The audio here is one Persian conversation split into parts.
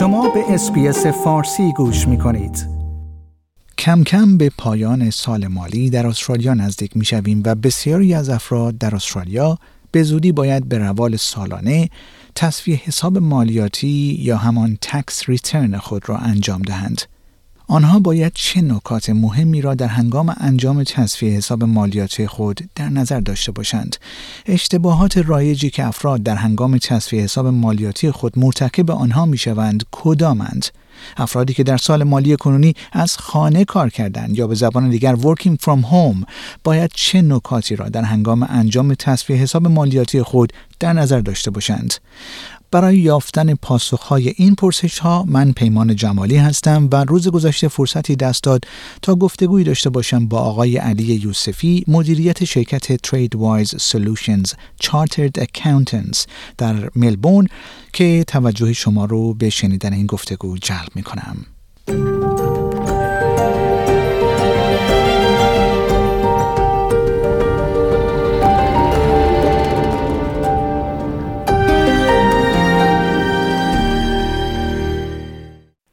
شما به SBS فارسی گوش می کنید. کم کم به پایان سال مالی در استرالیا نزدیک می شویم و بسیاری از افراد در استرالیا به زودی باید به روال سالانه تسویه حساب مالیاتی یا همان tax return خود را انجام دهند. آنها باید چه نکات مهمی را در هنگام انجام تسویه حساب مالیاتی خود در نظر داشته باشند؟ اشتباهات رایجی که افراد در هنگام تسویه حساب مالیاتی خود مرتکب آنها می‌شوند کدامند؟ افرادی که در سال مالی کنونی از خانه کار کردند یا به زبان دیگر working from home باید چه نکاتی را در هنگام انجام تسویه حساب مالیاتی خود در نظر داشته باشند؟ برای یافتن پاسخهای این پرسش ها من پیمان جمالی هستم و روز گذشته فرصتی دست داد تا گفتگویی داشته باشم با آقای علی یوسفی مدیریت شرکت Tradewise Solutions Chartered Accountants در ملبورن که توجه شما رو به شنیدن این گفتگو جلب می کنم.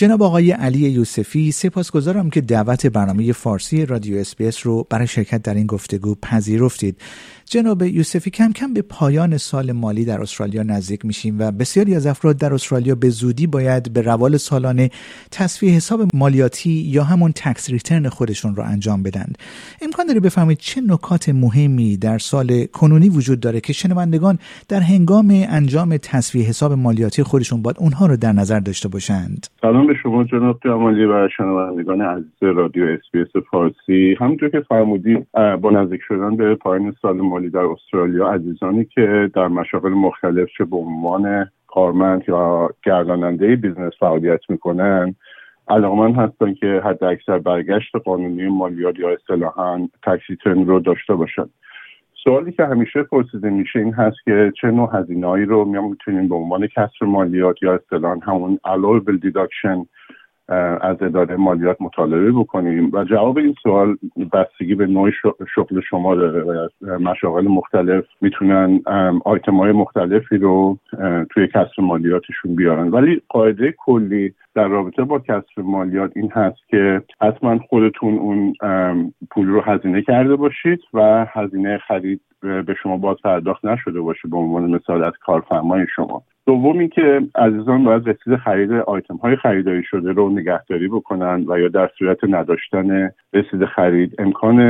جناب آقای علی یوسفی سپاسگزارم که دعوت برنامه فارسی رادیو اسپیس رو برای شرکت در این گفتگو پذیرفتید. جناب یوسفی کم کم به پایان سال مالی در استرالیا نزدیک میشیم و بسیاری از افراد در استرالیا به زودی باید به روال سالانه تسویه حساب مالیاتی یا همون tax return خودشون رو انجام بدن امکان داره بفرمایید چه نکات مهمی در سال کنونی وجود داره که شنوندگان در هنگام انجام تسویه حساب مالیاتی خودشون باید اونها رو در نظر داشته باشند. سلام به شما جناب جمالی و شنوندگان عزیز رادیو SBS فارسی. همونطور که فرمودید با نزدیک شدن به پایان سال مالی در استرالیا عزیزانی که در مشاغل مختلف چه به عنوان کارمند یا گرداننده business فعالیت می‌کنن علاقمند هستن که حد اکثر برگشت قانونی مالیات یا اصطلاحا tax return رو داشته باشن. سوالی که همیشه پرسیده میشه این هست که چه نوع هزینههایی رو می‌تونیم به عنوان کسر مالیات یا اصطلاحا همون allowable deduction از اداره مالیات مطالبه بکنیم. و جواب این سوال بستگی به نوع شغل شما داره و مشاغل مختلف می‌تونن آیتم های مختلفی رو توی کسر مالیاتشون بیارن. ولی قاعده کلی در رابطه با کسر مالیات این هست که حتما خودتون اون پول رو هزینه کرده باشید و هزینه خرید به شما باز پرداخت نشده باشه به عنوان مثال از کارفرمای شما. دوم اینکه عزیزان باید رسید خرید آیتم های خریداری شده رو نگهداری بکنن و یا در صورت نداشتن رسید خرید. امکان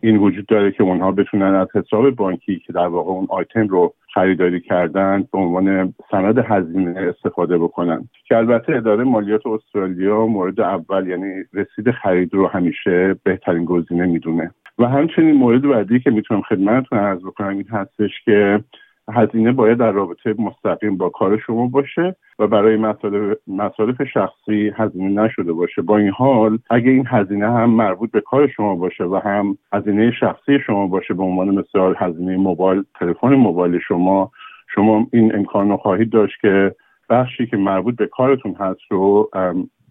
این وجود داره که اونها بتونن از حساب بانکی که در واقع اون آیتم رو خریداری کردن به عنوان سند هزینه استفاده بکنن. که البته اداره مالیات استرالیا مورد اول یعنی رسید خرید رو همیشه بهترین گزینه می‌دونه. و همچنین مورد بعدی که می‌تونم خدمتتون عرض بکنم این هستش که هزینه باید در رابطه مستقیم با کار شما باشه و برای مصارف شخصی هزینه نشده باشه. با این حال اگه این هزینه هم مربوط به کار شما باشه و هم هزینه شخصی شما باشه به عنوان مثال هزینه موبایل تلفن موبایل شما شما این امکان رو خواهید داشت که بخشی که مربوط به کارتون هست رو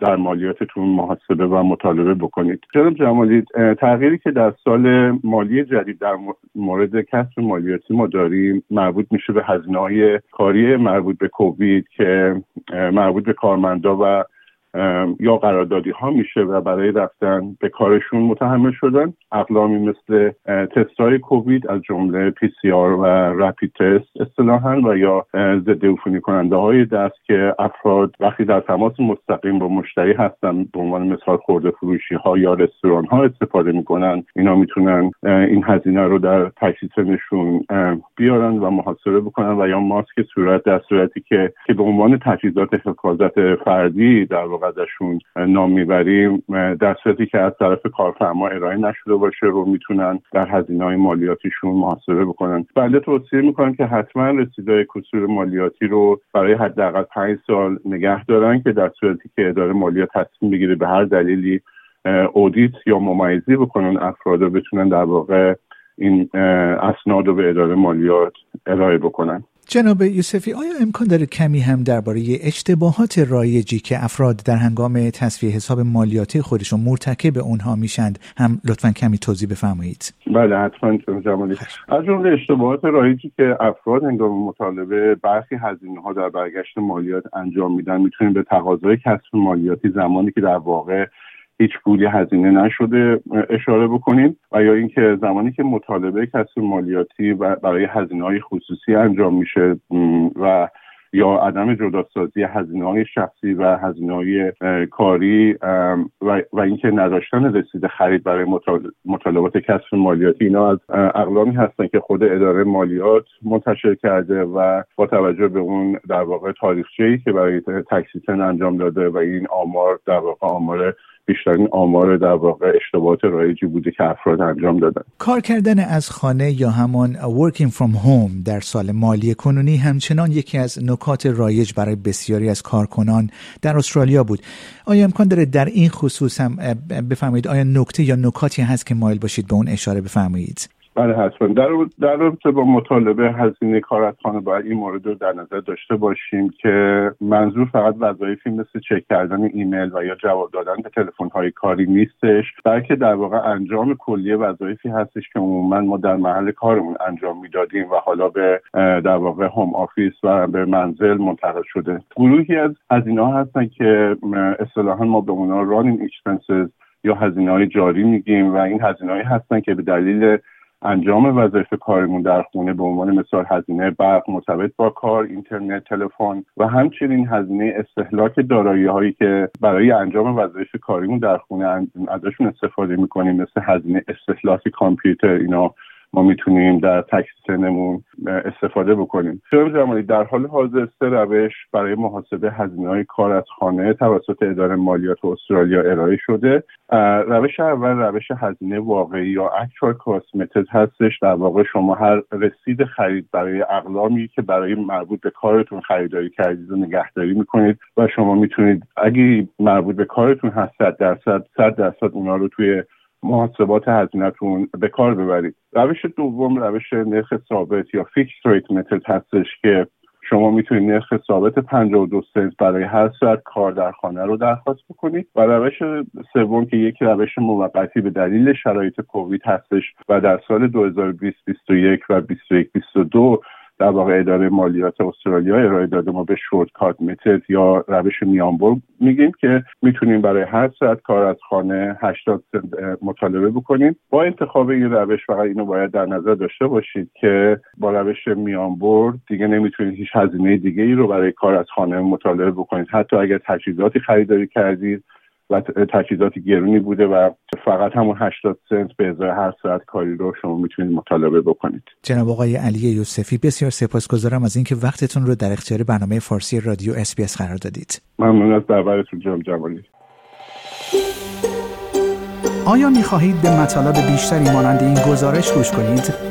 در مالیاتتون محاسبه و مطالبه بکنید. جناب جمالی تغییری که در سال مالی جدید در مورد کسب مالیاتی ما داریم مربوط میشه به هزینه های کاری مربوط به کووید که مربوط به کارمندا و یا قراردادی ها میشه و برای رفتن به کارشون متحمل شدن. اقلامی مثل تست های کووید از جمله پی سی آر و رپید تست اصطلاحا و یا ضد عفونی کننده های دست که افراد وقتی در تماس مستقیم با مشتری هستن به عنوان مثال خورده فروشی ها یا رستوران ها استفاده می‌کنن. اینا می‌تونن این هزینه رو در تجهیزشون بیارن و محاسبه بکنن و یا ماسک صورت در صورتی که که به عنوان تجهیزات حفاظت فردی در ازشون نام می‌بریم در صورتی که از طرف کارفرما ارائه نشده باشه رو می‌تونن در هزینه های مالیاتیشون محاسبه بکنن. بنده توصیه می‌کنم که حتما رسیدهای کسور مالیاتی رو برای حداقل پنج سال نگه دارن که در صورتی که اداره مالیات تصمیم بگیره به هر دلیلی اودیت یا ممیزی بکنن افراد رو بتونن در واقع این اسناد رو به اداره مالیات ارائه بکنن. جناب یوسفی آیا امکان داره کمی هم درباره اشتباهات رایجی که افراد در هنگام تصفیه حساب مالیاتی خودشون مرتکب اونها میشند هم لطفا کمی توضیح بفرمایید؟ بله حتما جمالی از جمله اشتباهات رایجی که افراد هنگام مطالبه برخی هزینه ها در برگشت مالیات انجام میدن می‌تونیم به تقاضای کسب مالیاتی زمانی که در واقع هیچ پولی هزینه نشده اشاره بکنیم و یا اینکه زمانی که مطالبه کسب مالیاتی و برای هزینه های خصوصی انجام میشه و یا عدم جداسازی هزینه های شخصی و هزینه های کاری و, و اینکه نداشتن رسید خرید برای مطالبات کسب مالیاتی. اینا از اقلامی هستن که خود اداره مالیات منتشر کرده و با توجه به اون در واقع تاریخچه ای که برای تکسیتن انجام داده و این آمار در واقع آمار بیشترین آمار در واقع اشتباهات رایجی بوده که افراد انجام دادن. کار کردن از خانه یا همان working from home در سال مالی کنونی همچنان یکی از نکات رایج برای بسیاری از کارکنان در استرالیا بود. آیا امکان داره در این خصوص هم بفرمایید آیا نکته یا نکاتی هست که مایل باشید به اون اشاره بفرمایید؟ بله حتما. در در رابطه با مطالبه هزینه کارتخانه باید این مورد رو در نظر داشته باشیم که منظور فقط وظایفی مثل چک کردن ایمیل و یا جواب دادن به تلفن های کاری نیستش بلکه در واقع انجام کلیه وظایفی هستش که عموما ما در محل کارمون انجام می‌دادیم و حالا به در واقع home office و به منزل منتقل شده. گروهی از هزینه ها هستن که اصطلاحا ما به اونها running expenses یا هزینه های جاری میگیم و این هزینه هستن که به دلیل انجام وظایف کارمون در خونه به عنوان مثال هزینه برق مرتبط با کار اینترنت تلفن و همچنین هزینه استهلاک دارایی هایی که برای انجام وظایف کاریمون در خونه ازشون استفاده می‌کنیم مثل هزینه استهلاک کامپیوتر اینا. ما می‌تونیم در تکسیتنمون استفاده بکنیم. جناب جمالی در حال حاضر سه روش برای محاسبه هزینه های کار از خانه توسط اداره مالیات استرالیا ارائه شده. روش اول روش هزینه واقعی یا actual cost هستش. در واقع شما هر رسید خرید برای اقلامی که برای مربوط به کارتون خریداری کردید و نگهداری می‌کنید و شما می‌تونید اگه مربوط به کارتون هست صد درصد صد درصد اونا رو توی محاسبات هزینهتون به کار ببرید. روش دوم روش نرخ ثابت یا fixed rate method هستش که شما می‌تونید نرخ ثابت 52 سنت برای هر ساعت کار در خانه رو درخواست بکنید و روش سوم که یک روش موقتی به دلیل شرایط کووید هستش و در سال 2020 21 و 21 22 در واقع اداره مالیات استرالیا ارائه داده ما به shortcut method یا روش میانبر میگیم که می‌تونیم برای هر ساعت کار از خانه 80 سنت مطالبه بکنیم. با انتخاب این روش فقط اینو باید در نظر داشته باشید که با روش میانبر دیگه نمی‌تونید هیچ هزینه دیگه ای رو برای کار از خانه مطالبه بکنید. حتی اگر تجهیزاتی خریداری کردید و تجهیزات گرونی بوده و فقط همون 80 سنت به ازای هر ساعت کاری رو شما می‌تونید مطالبه بکنید. جناب آقای علی یوسفی بسیار سپاسگزارم از اینکه وقتتون رو در اختیار برنامه فارسی رادیو اس قرار دادید. ممنون از دعوتتون جناب جمالی. آیا می خواهید به مطالب بیشتری مانند این گزارش گوش کنید؟